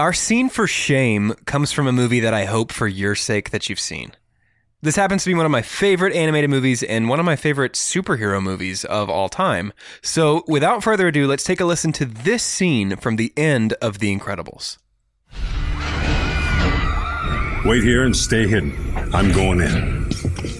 Our scene for shame comes from a movie that I hope for your sake that you've seen. This happens to be one of my favorite animated movies and one of my favorite superhero movies of all time. So, without further ado, let's take a listen to this scene from the end of The Incredibles. Wait here and stay hidden. I'm going in.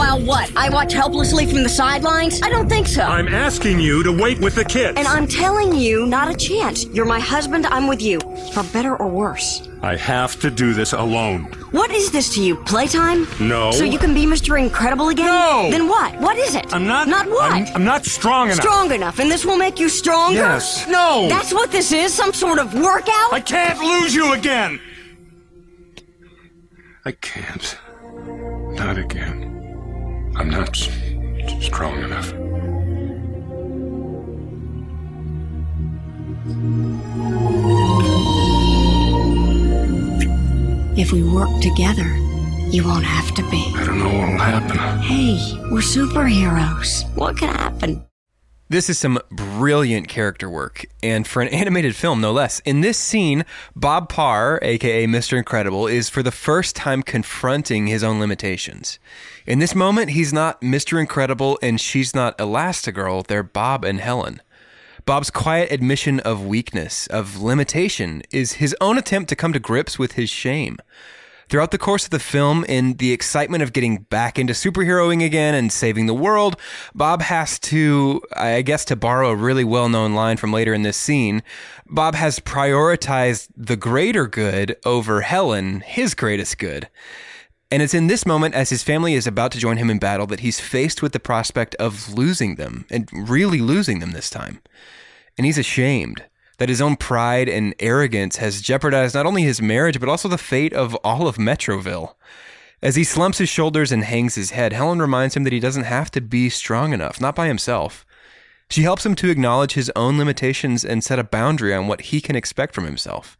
While what? I watch helplessly from the sidelines? I don't think so. I'm asking you to wait with the kids. and I'm telling you, not a chance. You're my husband, I'm with you. For better or worse. I have to do this alone. What is this to you? Playtime? No. So you can be Mr. Incredible again? No. Then what? What is it? I'm not. Not what? I'm, I'm not strong enough. Strong enough, and this will make you stronger? Yes. No. That's what this is? Some sort of workout? I can't lose you again. I can't. Not again. I'm not strong enough. If we work together, you won't have to be. I don't know what'll happen. Hey, we're superheroes. What can happen? This is some brilliant character work, and for an animated film, no less. In this scene, Bob Parr, aka Mr. Incredible, is for the first time confronting his own limitations. In this moment, he's not Mr. Incredible and she's not Elastigirl, they're Bob and Helen. Bob's quiet admission of weakness, of limitation, is his own attempt to come to grips with his shame. Throughout the course of the film, in the excitement of getting back into superheroing again and saving the world, Bob has to, I guess, to borrow a really well known line from later in this scene, Bob has prioritized the greater good over Helen, his greatest good. And it's in this moment, as his family is about to join him in battle, that he's faced with the prospect of losing them, and really losing them this time. And he's ashamed that his own pride and arrogance has jeopardized not only his marriage, but also the fate of all of Metroville. As he slumps his shoulders and hangs his head, Helen reminds him that he doesn't have to be strong enough, not by himself. She helps him to acknowledge his own limitations and set a boundary on what he can expect from himself.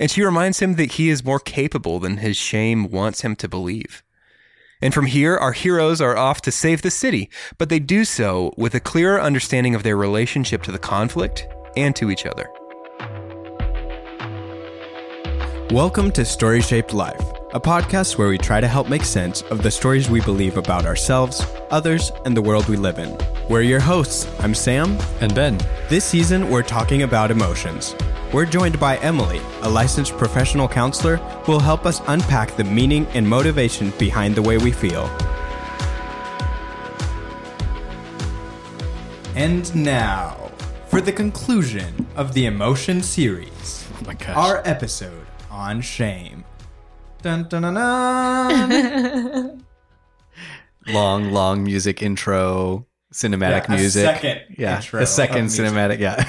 And she reminds him that he is more capable than his shame wants him to believe. And from here, our heroes are off to save the city, but they do so with a clearer understanding of their relationship to the conflict and to each other. Welcome to Story Shaped Life, a podcast where we try to help make sense of the stories we believe about ourselves, others, and the world we live in. We're your hosts. I'm Sam. And Ben. This season, we're talking about emotions. We're joined by Emily, a licensed professional counselor who will help us unpack the meaning and motivation behind the way we feel. And now, for the conclusion of the Emotion series, Oh my gosh. our episode on shame. Dun, dun, dun, dun. long, long music intro, cinematic Yeah, a music. second yeah, intro a second of music. cinematic. Yeah,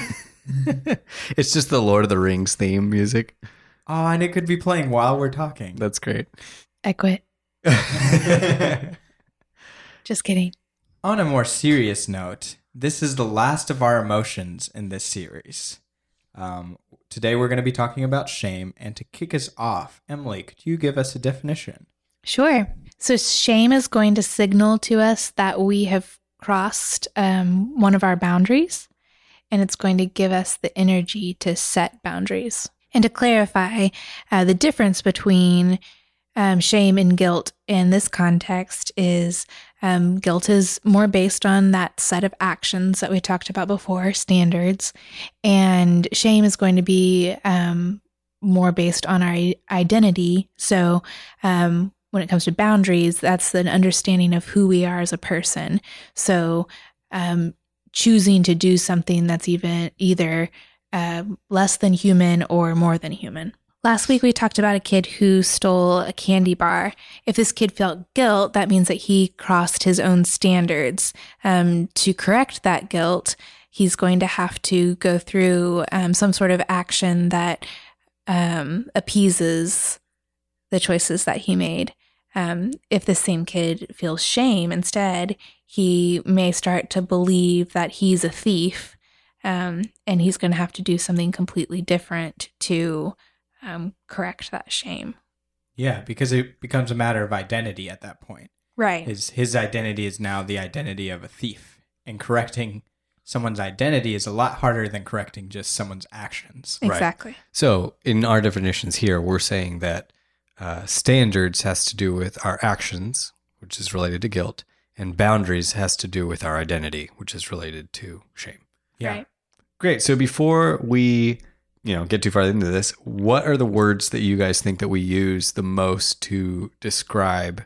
it's just the Lord of the Rings theme music. Oh, and it could be playing while we're talking. That's great. I quit. Just kidding. On a more serious note, this is the last of our emotions in this series. Um, today we're going to be talking about shame, and to kick us off, Emily, could you give us a definition? Sure. So shame is going to signal to us that we have crossed um, one of our boundaries, and it's going to give us the energy to set boundaries. And to clarify, uh, the difference between um, shame and guilt in this context is um, guilt is more based on that set of actions that we talked about before, standards, and shame is going to be um, more based on our identity. So, um, when it comes to boundaries, that's an understanding of who we are as a person. So, um, choosing to do something that's even either uh, less than human or more than human. Last week, we talked about a kid who stole a candy bar. If this kid felt guilt, that means that he crossed his own standards. Um, to correct that guilt, he's going to have to go through um, some sort of action that um, appeases the choices that he made. Um, if the same kid feels shame instead, he may start to believe that he's a thief um, and he's going to have to do something completely different to um, correct that shame. Yeah, because it becomes a matter of identity at that point. Right. His his identity is now the identity of a thief, and correcting someone's identity is a lot harder than correcting just someone's actions. Exactly. So in our definitions here, we're saying that uh, standards has to do with our actions, which is related to guilt, and boundaries has to do with our identity, which is related to shame. Yeah. Right. Great. So before we, you know, get too far into this, what are the words that you guys think that we use the most to describe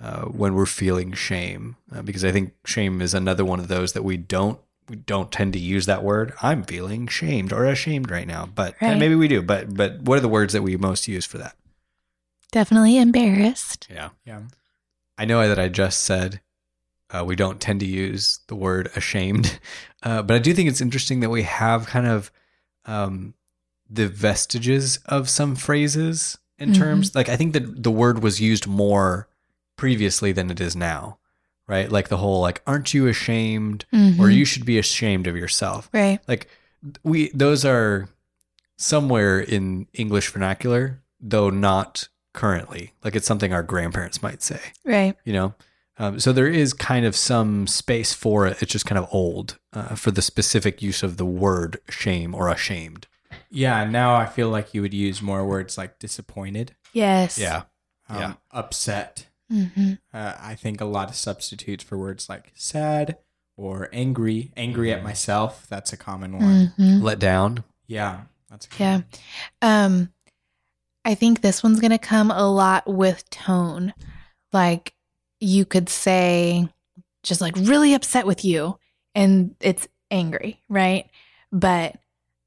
uh, when we're feeling shame? Uh, because I think shame is another one of those that we don't we don't tend to use that word. I'm feeling shamed or ashamed right now, but and Right. maybe we do. But but what are the words that we most use for that? Definitely embarrassed. Yeah. Yeah. I know that I just said uh, we don't tend to use the word ashamed, uh, but I do think it's interesting that we have kind of um, the vestiges of some phrases in Mhm. terms. Like I think that the word was used more previously than it is now, right? Like the whole like, "Aren't you ashamed?" or Mhm. "You should be ashamed of yourself." Right. Like we those are somewhere in English vernacular, though not currently. Like it's something our grandparents might say Right. you know um, so there is kind of some space for it it's just kind of old uh, for the specific use of the word shame or ashamed Yeah. Now I feel like you would use more words like disappointed, Yes. yeah um, Yeah. upset. hmm Uh, I think a lot of substitutes for words like sad or angry. Angry Mm-hmm. at myself. That's a common one. hmm let down Yeah. That's a Yeah. Um, I think this one's going to come a lot with tone. Like you could say, just like really upset with you, and it's angry, right? But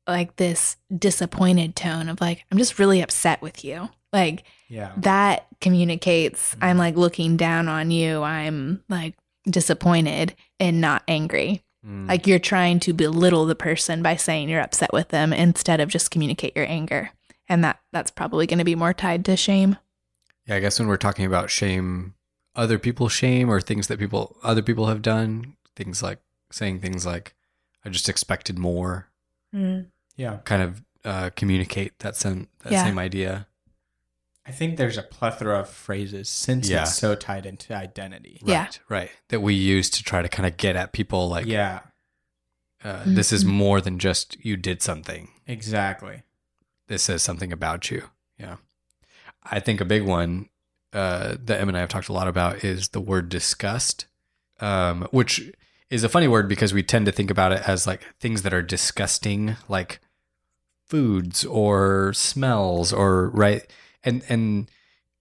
like this disappointed tone of like, I'm just really upset with you. Like Yeah. that communicates, I'm like looking down on you. I'm like disappointed and not angry. Mm. Like you're trying to belittle the person by saying you're upset with them instead of just communicate your anger. And that that's probably going to be more tied to shame. yeah i guess when we're talking about shame other people's shame or things that people other people have done things like saying things like i just expected more Yeah. kind of uh, communicate that same that Yeah. same idea I think there's a plethora of phrases since Yeah. it's so tied into identity. Yeah. right right that we use to try to kind of get at people like yeah. uh, this is Mhm. more than just you did something Exactly. this says something about you. Yeah. I think a big one uh, that Em and I have talked a lot about is the word disgust, um, which is a funny word because we tend to think about it as like things that are disgusting, like foods or smells or right. And, and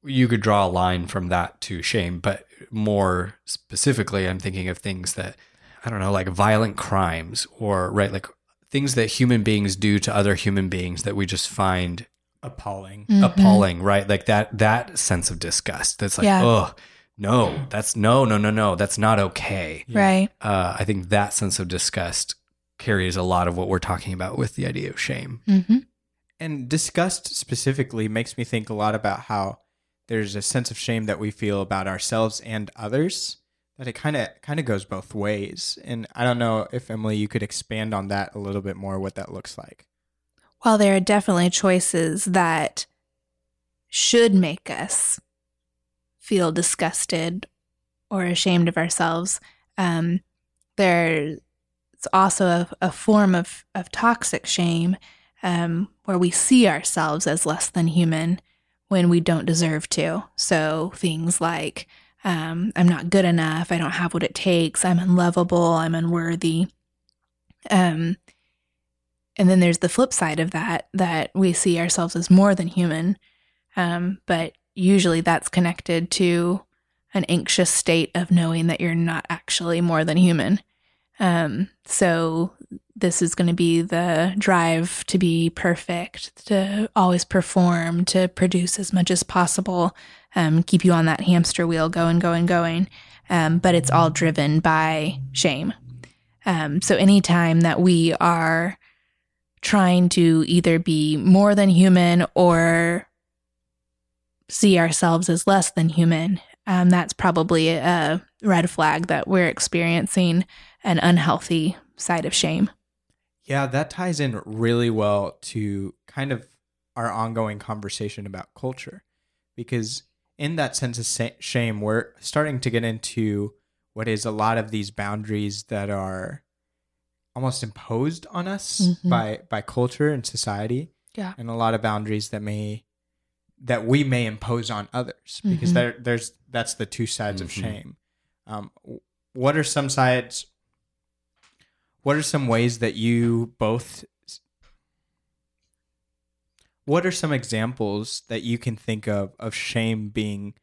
you could draw a line from that to shame, but more specifically, I'm thinking of things that, I don't know, like violent crimes or right, like things that human beings do to other human beings that we just find Appalling. Mhm. appalling, right? Like that that sense of disgust. That's like, Yeah. oh no, that's no, no, no, no, that's not okay. Right. Uh, I think that sense of disgust carries a lot of what we're talking about with the idea of shame. hmm And disgust specifically makes me think a lot about how there's a sense of shame that we feel about ourselves and others that it kind of kind of goes both ways. And I don't know if Emily you could expand on that a little bit more what that looks like. While there are definitely choices that should make us feel disgusted or ashamed of ourselves, um, there's also a, a form of, of toxic shame um, where we see ourselves as less than human when we don't deserve to. So things like, um, I'm not good enough, I don't have what it takes, I'm unlovable, I'm unworthy. Um, and then there's the flip side of that that we see ourselves as more than human um, but usually that's connected to an anxious state of knowing that you're not actually more than human um, so this is going to be the drive to be perfect to always perform to produce as much as possible um, keep you on that hamster wheel going going going. Um, but it's all driven by shame. Um, so anytime that we are trying to either be more than human or see ourselves as less than human, um, that's probably a red flag that we're experiencing an unhealthy side of shame. Yeah, that ties in really well to kind of our ongoing conversation about culture. Because in that sense of shame, we're starting to get into what is a lot of these boundaries that are almost imposed on us Mhm. by by culture and society Yeah. and a lot of boundaries that may that we may impose on others because Mhm. there there's that's the two sides of Mhm. shame um what are some sides what are some ways that you both what are some examples that you can think of of shame being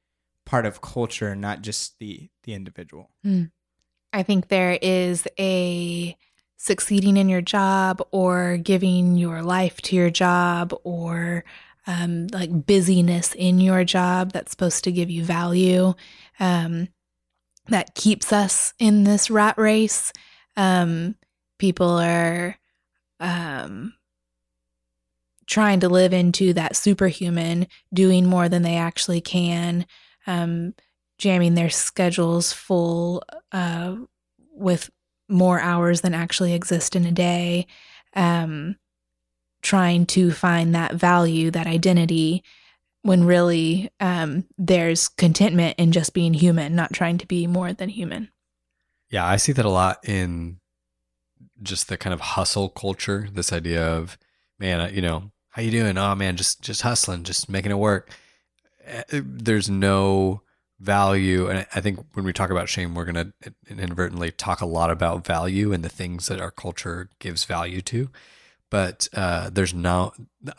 part of culture not just the the individual? I think there is a succeeding in your job or giving your life to your job or um, like busyness in your job that's supposed to give you value. Um, that keeps us in this rat race. Um, people are um, trying to live into that superhuman, doing more than they actually can. Um, jamming their schedules full uh, with more hours than actually exist in a day, um, trying to find that value, that identity, when really um, there's contentment in just being human, not trying to be more than human. Yeah, I see that a lot in just the kind of hustle culture. This idea of, man, uh, you know, how you doing? Oh man, just just hustling, just making it work. Uh, There's no value, and I- think when we talk about shame, we're going to inadvertently talk a lot about value and the things that our culture gives value to. But uh, there's no,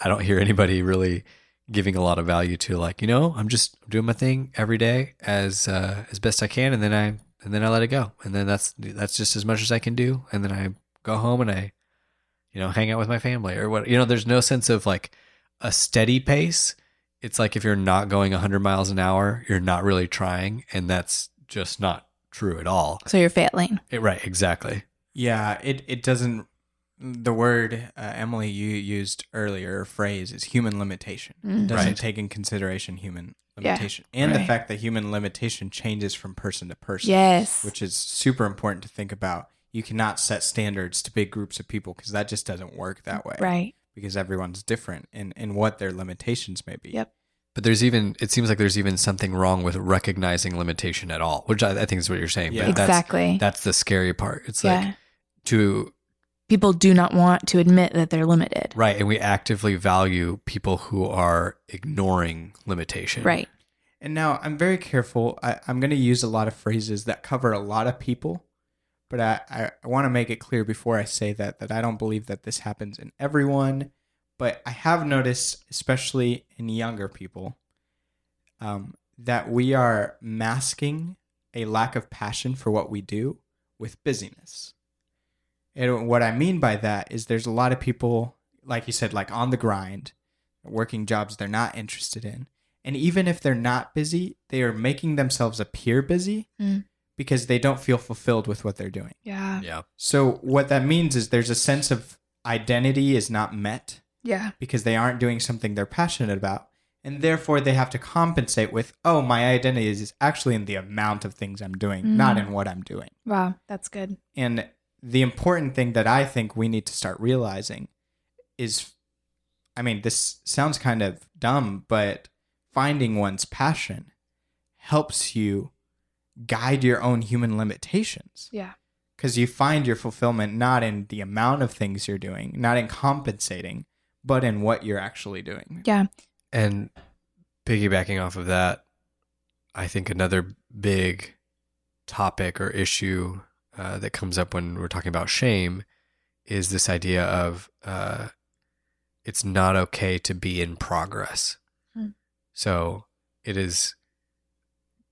I don't hear anybody really giving a lot of value to like, you know, I'm just doing my thing every day as uh, as best I can, and then I and then I let it go, and then that's that's just as much as I can do, and then I go home and I, you know, hang out with my family or what. You know, there's no sense of like a steady pace. It's like if you're not going 100 miles an hour, you're not really trying, and that's just not true at all. So you're failing. It- right? Exactly. Yeah, it it doesn't. The word uh, Emily you used earlier, phrase is human limitation. Mm. It doesn't Right. take in consideration human Yeah, limitation, and the fact that human limitation changes from person to person. Yes. which is super important to think about. You cannot set standards to big groups of people because that just doesn't work that way. right. Because everyone's different in in what their limitations may be. Yep. But there's even it seems like there's even something wrong with recognizing limitation at all, which I, I think is what you're saying. Yeah. But that's, Exactly. That's the scary part. It's yeah. like to People do not want to admit that they're limited. right, and we actively value people who are ignoring limitation. Right. And now I'm very careful. I, I'm going to use a lot of phrases that cover a lot of people, but I, I, I want to make it clear before I say that that I don't believe that this happens in everyone. But I have noticed, especially in younger people, um, that we are masking a lack of passion for what we do with busyness. And what I mean by that is there's a lot of people, like you said, like on the grind, working jobs they're not interested in. And even if they're not busy, they are making themselves appear busy Mm. because they don't feel fulfilled with what they're doing. Yeah. Yeah. So, what that means is there's a sense of identity is not met Yeah. because they aren't doing something they're passionate about. And therefore, they have to compensate with, oh, my identity is actually in the amount of things I'm doing, not in what I'm doing. Wow. That's good. And the important thing that I think we need to start realizing is I mean, this sounds kind of dumb, but finding one's passion helps you guide your own human limitations Yeah. because you find your fulfillment not in the amount of things you're doing, not in compensating, but in what you're actually doing. Yeah. And piggybacking off of that, I think another big topic or issue uh, that comes up when we're talking about shame is this idea of uh, it's not okay to be in progress. Hmm. So it is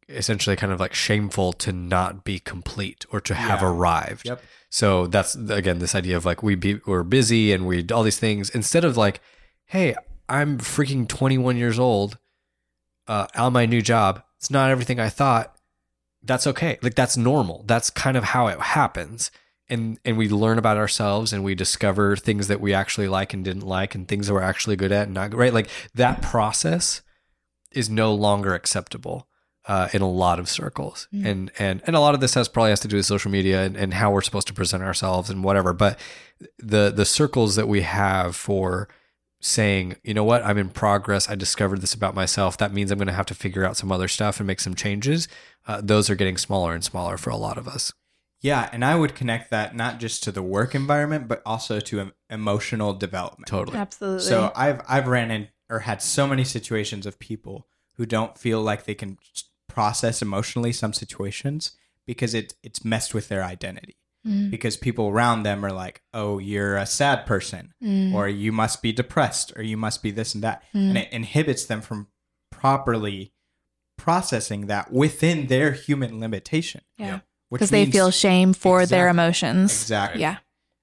essentially kind of like shameful to not be complete or to have Yeah. arrived. Yep. So that's again this idea of like we be we're busy and we all these things instead of like, hey, I'm freaking 21 years old, uh, on my new job. It's not everything I thought. That's okay. Like that's normal. That's kind of how it happens. And and we learn about ourselves and we discover things that we actually like and didn't like and things that we're actually good at and not. Right. Like that process is no longer acceptable uh, in a lot of circles. Mm. And and and a lot of this has probably has to do with social media and, and how we're supposed to present ourselves and whatever. But the the circles that we have for saying, you know what, I'm in progress. I discovered this about myself. That means I'm going to have to figure out some other stuff and make some changes. Uh, those are getting smaller and smaller for a lot of us. Yeah, and I would connect that not just to the work environment, but also to em- emotional development. Totally. Absolutely. So I've I've ran in or had so many situations of people who don't feel like they can process emotionally some situations because it it's messed with their identity. Mm. Because people around them are like, "Oh, you're a sad person," Mm. or "You must be depressed," or "You must be this and that," Mm. and it inhibits them from properly processing that within their human limitation. Yeah. which because they feel shame for their emotions. exactly Yeah.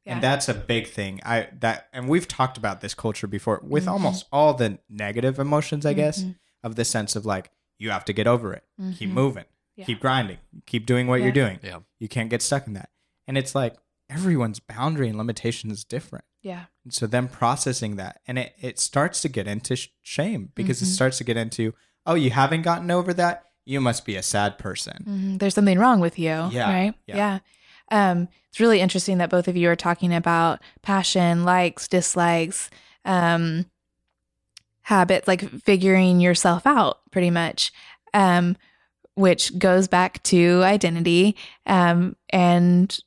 Yeah. and that's a big thing i that and we've talked about this culture before with Mhm. almost all the negative emotions i guess Mhm. of the sense of like you have to get over it keep Mhm. moving Yeah. keep grinding keep doing what Yeah. you're doing Yeah. you can't get stuck in that and it's like everyone's boundary and limitation is different Yeah. and so them processing that and it, it starts to get into sh- shame because it Mhm. starts to get into oh you haven't gotten over that you must be a sad person Mhm. There's something wrong with you. Yeah, Right. yeah. Yeah. Um, it's really interesting that both of you are talking about passion, likes, dislikes, um, habits, like figuring yourself out pretty much, um, which goes back to identity um, and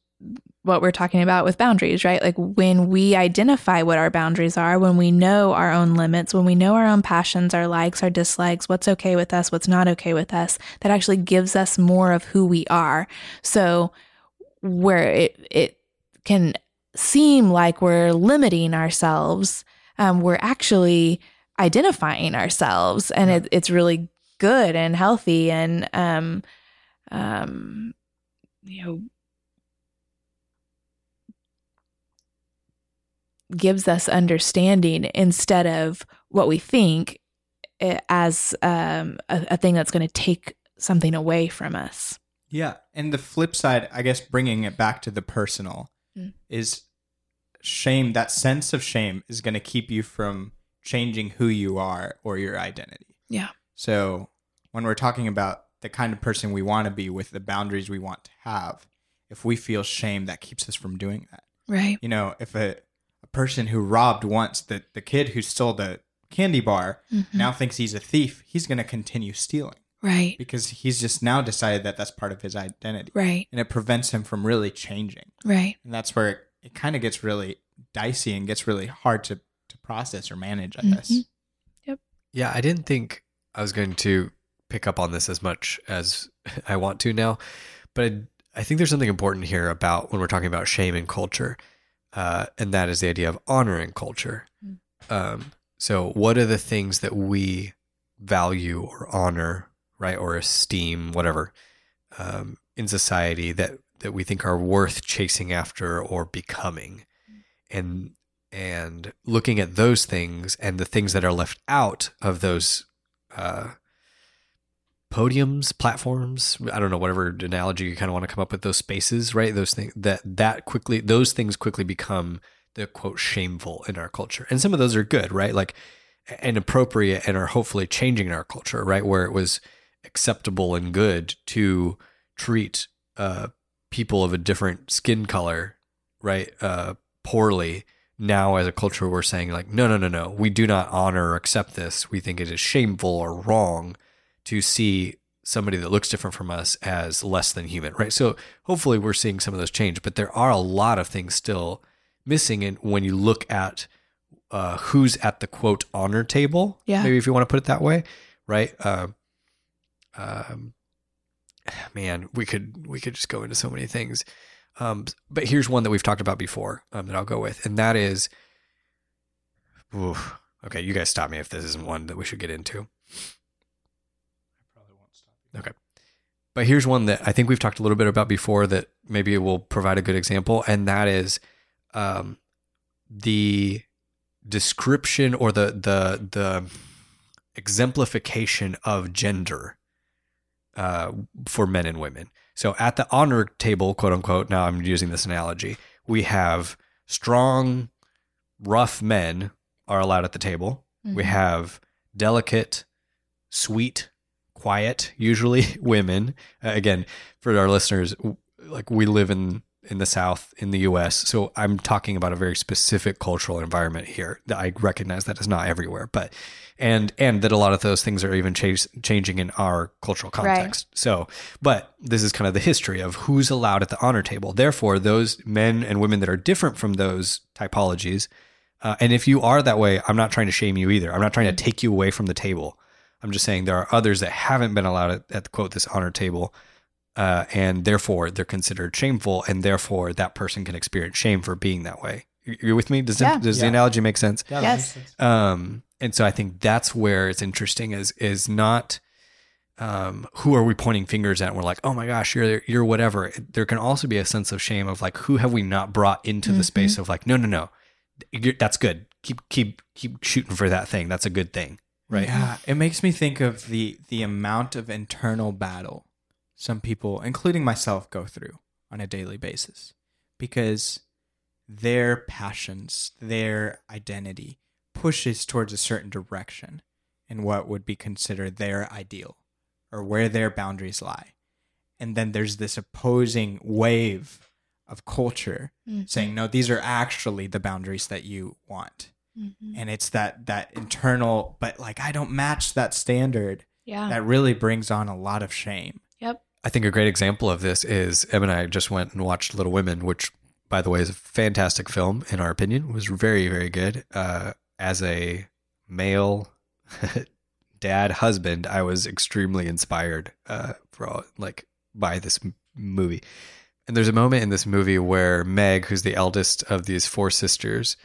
what we're talking about with boundaries, right? Like when we identify what our boundaries are, when we know our own limits, when we know our own passions, our likes, our dislikes, what's okay with us, what's not okay with us, that actually gives us more of who we are. So where it it can seem like we're limiting ourselves, um, we're actually identifying ourselves, and it, it's really good and healthy and um, um, you know gives us understanding instead of what we think eh, as um, a, a thing that's going to take something away from us. Yeah, and the flip side, I guess, bringing it back to the personal Mm. is shame. That sense of shame is going to keep you from changing who you are or your identity. Yeah. So when we're talking about the kind of person we want to be with the boundaries we want to have, if we feel shame, that keeps us from doing that. Right. You know, if a, a person who robbed once, the, the kid who stole the candy bar Mm-hmm. now thinks he's a thief, he's going to continue stealing Right. because he's just now decided that that's part of his identity Right. and it prevents him from really changing. Right. And that's where it, it kind of gets really dicey and gets really hard to, to process or manage, I Mhm. guess. Yep. Yeah, I didn't think I was going to pick up on this as much as I want to now, but I, I think there's something important here about when we're talking about shame and culture, uh, and that is the idea of honoring culture. Um, so, what are the things that we value or honor, right, or esteem, whatever, um, in society that that we think are worth chasing after or becoming, and and looking at those things and the things that are left out of those uh, podiums, platforms. I don't know whatever analogy you kind of want to come up with. Those spaces, right? Those things that that quickly those things quickly become the quote shameful in our culture, and some of those are good, right? Like and appropriate and are hopefully changing in our culture, right? Where it was acceptable and good to treat uh, people of a different skin color, right, uh, poorly. Now, as a culture, we're saying like, no, no, no, no, we do not honor or accept this. We think it is shameful or wrong to see somebody that looks different from us as less than human, right? So hopefully, we're seeing some of those change, but there are a lot of things still missing. And when you look at uh, who's at the quote honor table, Yeah. maybe if you want to put it that way, right? Uh, um, man, we could we could just go into so many things. Um, but here's one that we've talked about before um, that I'll go with, and that is, oof, okay, you guys stop me if this isn't one that we should get into. Okay. But here's one that I think we've talked a little bit about before that maybe it will provide a good example, and that is um, the description or the the the exemplification of gender uh, for men and women. So at the honor table, quote unquote, now I'm using this analogy, we have strong, rough men are allowed at the table. We Mhm. have delicate, sweet, quiet, usually women. Uh, again, for our listeners, like we live in in the South in the U.S. So I'm talking about a very specific cultural environment here. That I recognize that is not everywhere, but and and that a lot of those things are even chas- changing in our cultural context. So, but this is kind of the history of who's allowed at the honor table. Therefore, those men and women that are different from those typologies, uh, and if you are that way, I'm not trying to shame you either. I'm not trying to take you away from the table. I'm just saying there are others that haven't been allowed at, at quote this honor table, uh, and therefore they're considered shameful, and therefore that person can experience shame for being that way. You- You're with me? Does, Yeah. does the analogy make sense? Yeah, Yes. sense. Um, and so I think that's where it's interesting is is not um, who are we pointing fingers at? And we're like, oh my gosh, you're you're whatever. There can also be a sense of shame of like, who have we not brought into the space of like, no, no, no, You're- that's good. Keep keep keep shooting for that thing. That's a good thing, right? Yeah, it makes me think of the the amount of internal battle some people, including myself, go through on a daily basis because their passions, their identity pushes towards a certain direction in what would be considered their ideal or where their boundaries lie. And then there's this opposing wave of culture mm-hmm. saying, no, these are actually the boundaries that you want and it's that that internal but like i don't match that standard Yeah. that really brings on a lot of shame yep. I think a great example of this is Em and I just went and watched Little Women, which, by the way, is a fantastic film in our opinion. It was very, very good. Uh, as a male dad husband, I was extremely inspired uh, for all, like by this m- movie. And there's a moment in this movie where Meg, who's the eldest of these four sisters,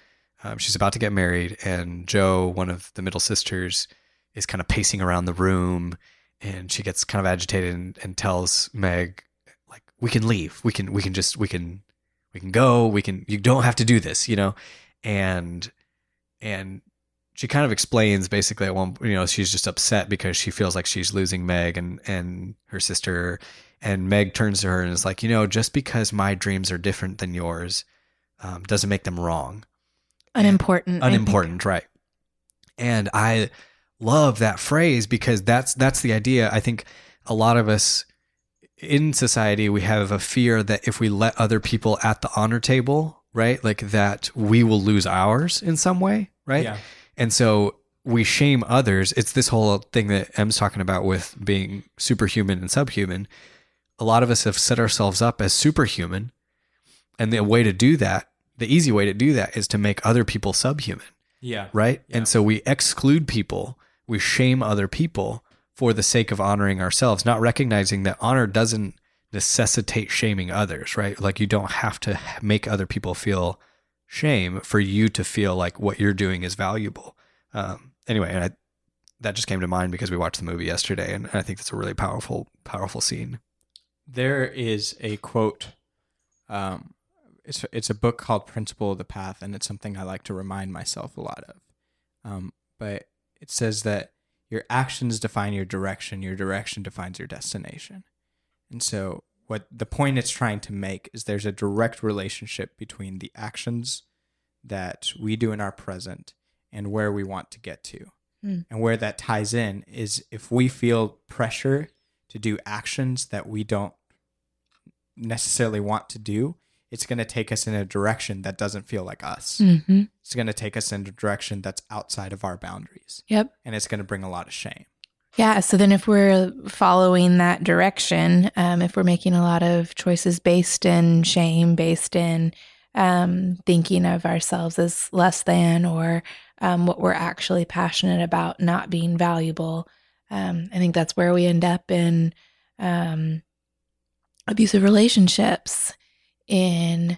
um, she's about to get married, and Jo, one of the middle sisters, is kind of pacing around the room and she gets kind of agitated and, and tells Meg, like, we can leave. We can, we can just, we can, we can go. We can, you don't have to do this, you know? And, and she kind of explains basically at one, you know, she's just upset because she feels like she's losing Meg and, and her sister. And Meg turns to her and is like, you know, just because my dreams are different than yours um, doesn't make them wrong Unimportant. Unimportant right. And i love that phrase because that's that's the idea. I think a lot of us in society we have a fear that if we let other people at the honor table right like that we will lose ours in some way right? Yeah. and so we shame others. It's this whole thing that em's talking about with being superhuman and subhuman. A lot of us have set ourselves up as superhuman and the way to do that the easy way to do that is to make other people subhuman yeah right? Yeah. And so we exclude people, we shame other people for the sake of honoring ourselves, not recognizing that honor doesn't necessitate shaming others, right? Like you don't have to make other people feel shame for you to feel like what you're doing is valuable. Um, anyway, and I, that just came to mind because we watched the movie yesterday, and I think that's a really powerful, powerful scene. there is a quote um it's it's a book called principle of the path and it's something i like to remind myself a lot of. Um but it says that your actions define your direction your direction defines your destination. And so what the point it's trying to make is there's a direct relationship between the actions that we do in our present and where we want to get to. Hmm. and where that ties in is if we feel pressure to do actions that we don't necessarily want to do, it's going to take us in a direction that doesn't feel like us. hmm It's going to take us in a direction that's outside of our boundaries. Yep. And it's going to bring a lot of shame. Yeah. So then, if we're following that direction, um, if we're making a lot of choices based in shame, based in um, thinking of ourselves as less than, or um, what we're actually passionate about not being valuable, um, I think that's where we end up in um, abusive relationships, in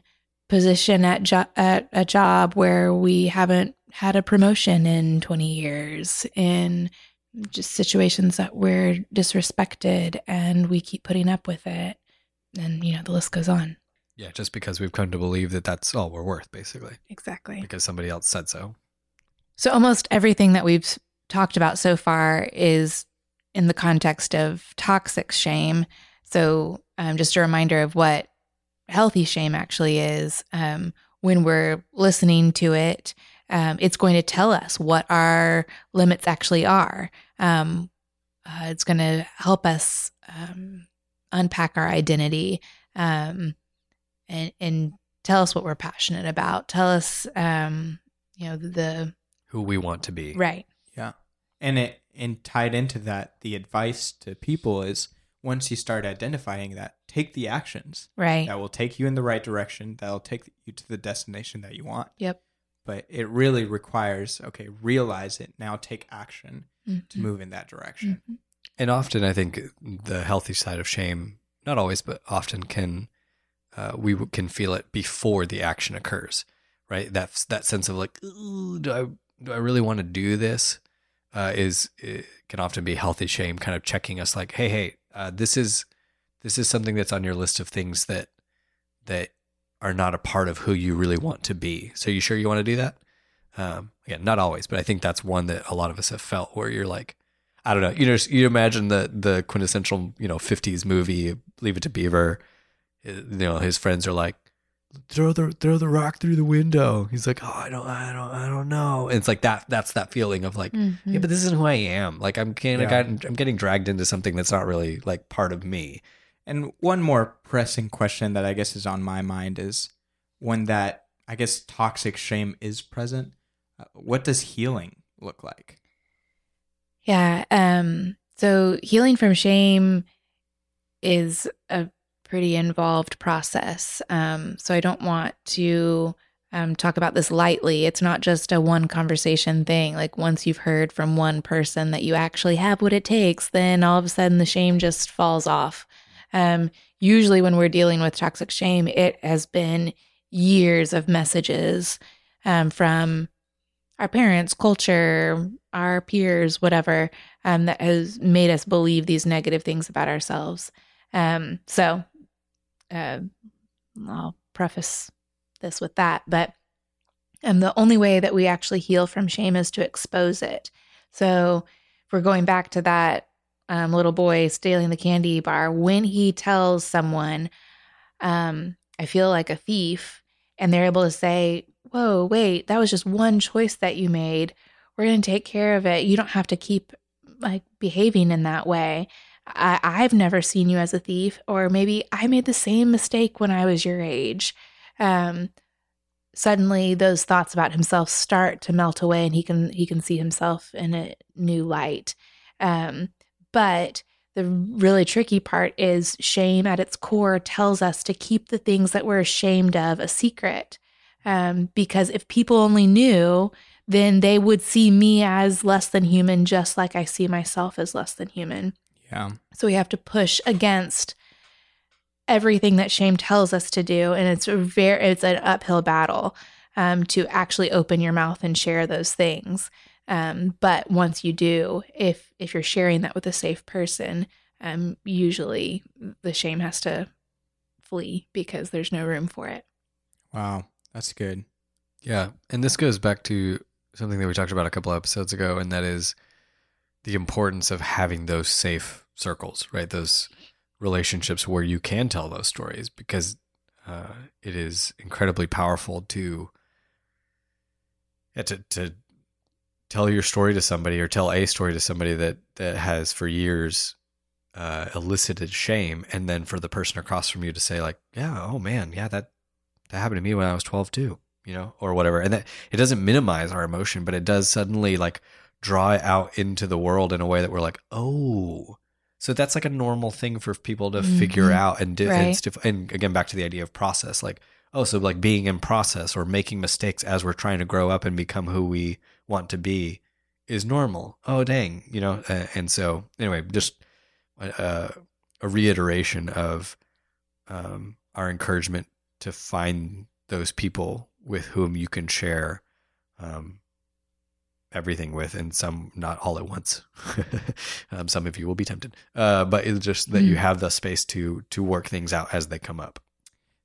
position at jo- at a job where we haven't had a promotion in 20 years, in just situations that we're disrespected and we keep putting up with it. And, you know, the list goes on. Yeah, just because we've come to believe that that's all we're worth, basically, Exactly. because somebody else said so. So almost everything that we've talked about so far is in the context of toxic shame. So um, just a reminder of what healthy shame actually is. Um, when we're listening to it, um, it's going to tell us what our limits actually are. Um, uh, it's going to help us um, unpack our identity um, and and tell us what we're passionate about. Tell us, um, you know, the Who we want to be. right. Yeah. And it and tied into that, the advice to people is once you start identifying that, take the actions Right. that will take you in the right direction, that'll take you to the destination that you want. Yep. But it really requires, okay, realize it, now take action to Mhm. move in that direction. Mhm. And often, I think the healthy side of shame, not always, but often can, uh, we can feel it before the action occurs, right? That's that sense of like, do I do I really want to do this? Uh, is can often be healthy shame, kind of checking us like, hey, hey, uh, this is this is something that's on your list of things that that are not a part of who you really want to be. So you sure you want to do that? Um, again, not always, but I think that's one that a lot of us have felt where you're like, I don't know. You know, you imagine the the quintessential, you know, '50s movie, Leave It to Beaver. Uh, You know, his friends are like, throw the throw the rock through the window. He's like, oh, I don't, I don't, I don't know. And it's like that. That's that feeling of like, Mhm. yeah, but this isn't who I am. Like I'm getting, Yeah. I'm getting dragged into something that's not really like part of me. And one more pressing question that I guess is on my mind is when that, I guess, toxic shame is present, uh, what does healing look like? Yeah. Um, so healing from shame is a pretty involved process. Um, so I don't want to um, talk about this lightly. It's not just a one conversation thing. Like once you've heard from one person that you actually have what it takes, then all of a sudden the shame just falls off. Um, usually, when we're dealing with toxic shame, it has been years of messages um, from our parents, culture, our peers, whatever, um, that has made us believe these negative things about ourselves. Um, so uh, I'll preface this with that, but and the only way that we actually heal from shame is to expose it. So if we're going back to that um, little boy stealing the candy bar, when he tells someone, um, I feel like a thief, and they're able to say, Whoa, wait, that was just one choice that you made. We're going to take care of it. You don't have to keep like behaving in that way. I, I've never seen you as a thief, or maybe I made the same mistake when I was your age. Um, suddenly, those thoughts about himself start to melt away, and he can he can see himself in a new light. Um, but the really tricky part is shame at its core tells us to keep the things that we're ashamed of a secret. Um, because if people only knew, then they would see me as less than human, just like I see myself as less than human. Yeah. So we have to push against everything that shame tells us to do, and it's a very it's an uphill battle um, to actually open your mouth and share those things. Um, but once you do, if if you're sharing that with a safe person, um, usually the shame has to flee because there's no room for it. Wow. That's good. Yeah. And this goes back to something that we talked about a couple episodes ago, and that is the importance of having those safe circles, right? Those relationships where you can tell those stories because uh, it is incredibly powerful to, yeah, to, to tell your story to somebody or tell a story to somebody that, that has for years uh, elicited shame. And then for the person across from you to say like, yeah, oh man, yeah, that, that happened to me when I was 12 too, you know, or whatever. And that it doesn't minimize our emotion, but it does suddenly like draw it out into the world in a way that we're like, oh, so that's like a normal thing for people to figure Mhm. out and do. Right. And, and again, back to the idea of process, like, oh, so like being in process or making mistakes as we're trying to grow up and become who we want to be is normal. Oh, dang, you know. Uh, and so anyway, just uh, a reiteration of um, our encouragement to find those people with whom you can share um, everything with, and some not all at once. um, some of you will be tempted, uh, but it's just that you Mm. have the space to to work things out as they come up.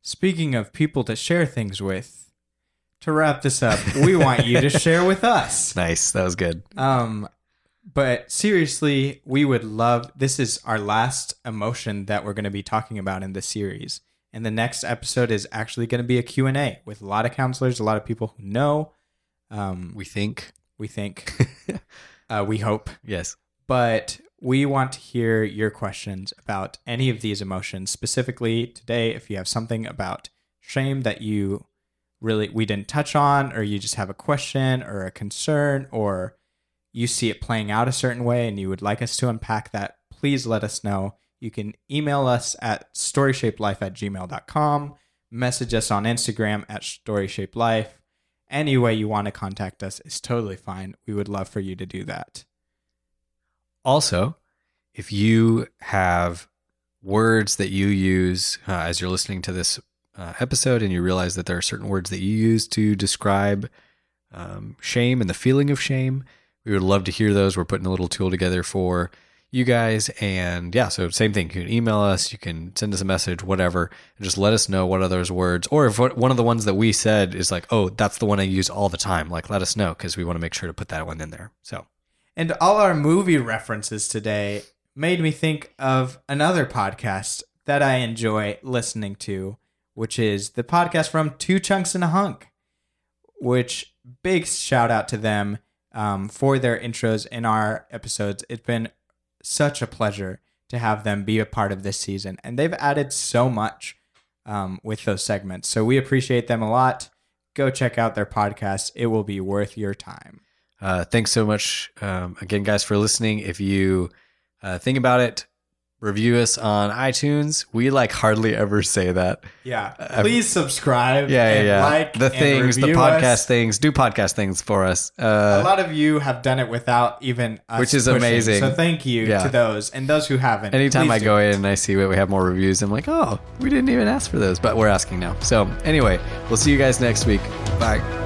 Speaking of people to share things with, to wrap this up, we want you to share with us. Nice, that was good. Um, but seriously, we would love. This is our last emotion that we're going to be talking about in this series, and the next episode is actually going to be a Q and A with a lot of counselors, a lot of people who know. Um, We think we think, uh, we hope, yes. but we want to hear your questions about any of these emotions. Specifically today, if you have something about shame that you really we didn't touch on or you just have a question or a concern or you see it playing out a certain way and you would like us to unpack that, please let us know. You can email us at storyshapeDlife at gmail.com, message us on Instagram at storyshapeDlife. Any way you want to contact us is totally fine. We would love for you to do that. Also, if you have words that you use uh, as you're listening to this uh, episode and you realize that there are certain words that you use to describe um, shame and the feeling of shame, we would love to hear those. We're putting a little tool together for you guys. And yeah, so same thing. You can email us, you can send us a message, whatever, and just let us know what are those words. Or if one of the ones that we said is like, oh, that's the one I use all the time, like let us know because we want to make sure to put that one in there. So, And all our movie references today made me think of another podcast that I enjoy listening to, which is the podcast from Two Chunks and a Hunk, which big shout out to them um, for their intros in our episodes. It's been such a pleasure to have them be a part of this season, and they've added so much um, with those segments. So we appreciate them a lot. Go check out their podcast; it will be worth your time. Uh, thanks so much um, again, guys, for listening. If you uh, think about it, review us on iTunes. We like hardly ever say that. Yeah. Uh, Please subscribe. Yeah, yeah. Like the things, the podcast us. things, do podcast things for us. A Uh, lot of you have done it without even us Which is pushing. amazing. So thank you Yeah. to those and those who haven't. anytime I go in and I see that we have more reviews, I'm like, oh, we didn't even ask for those, but we're asking now. So anyway, we'll see you guys next week. Bye.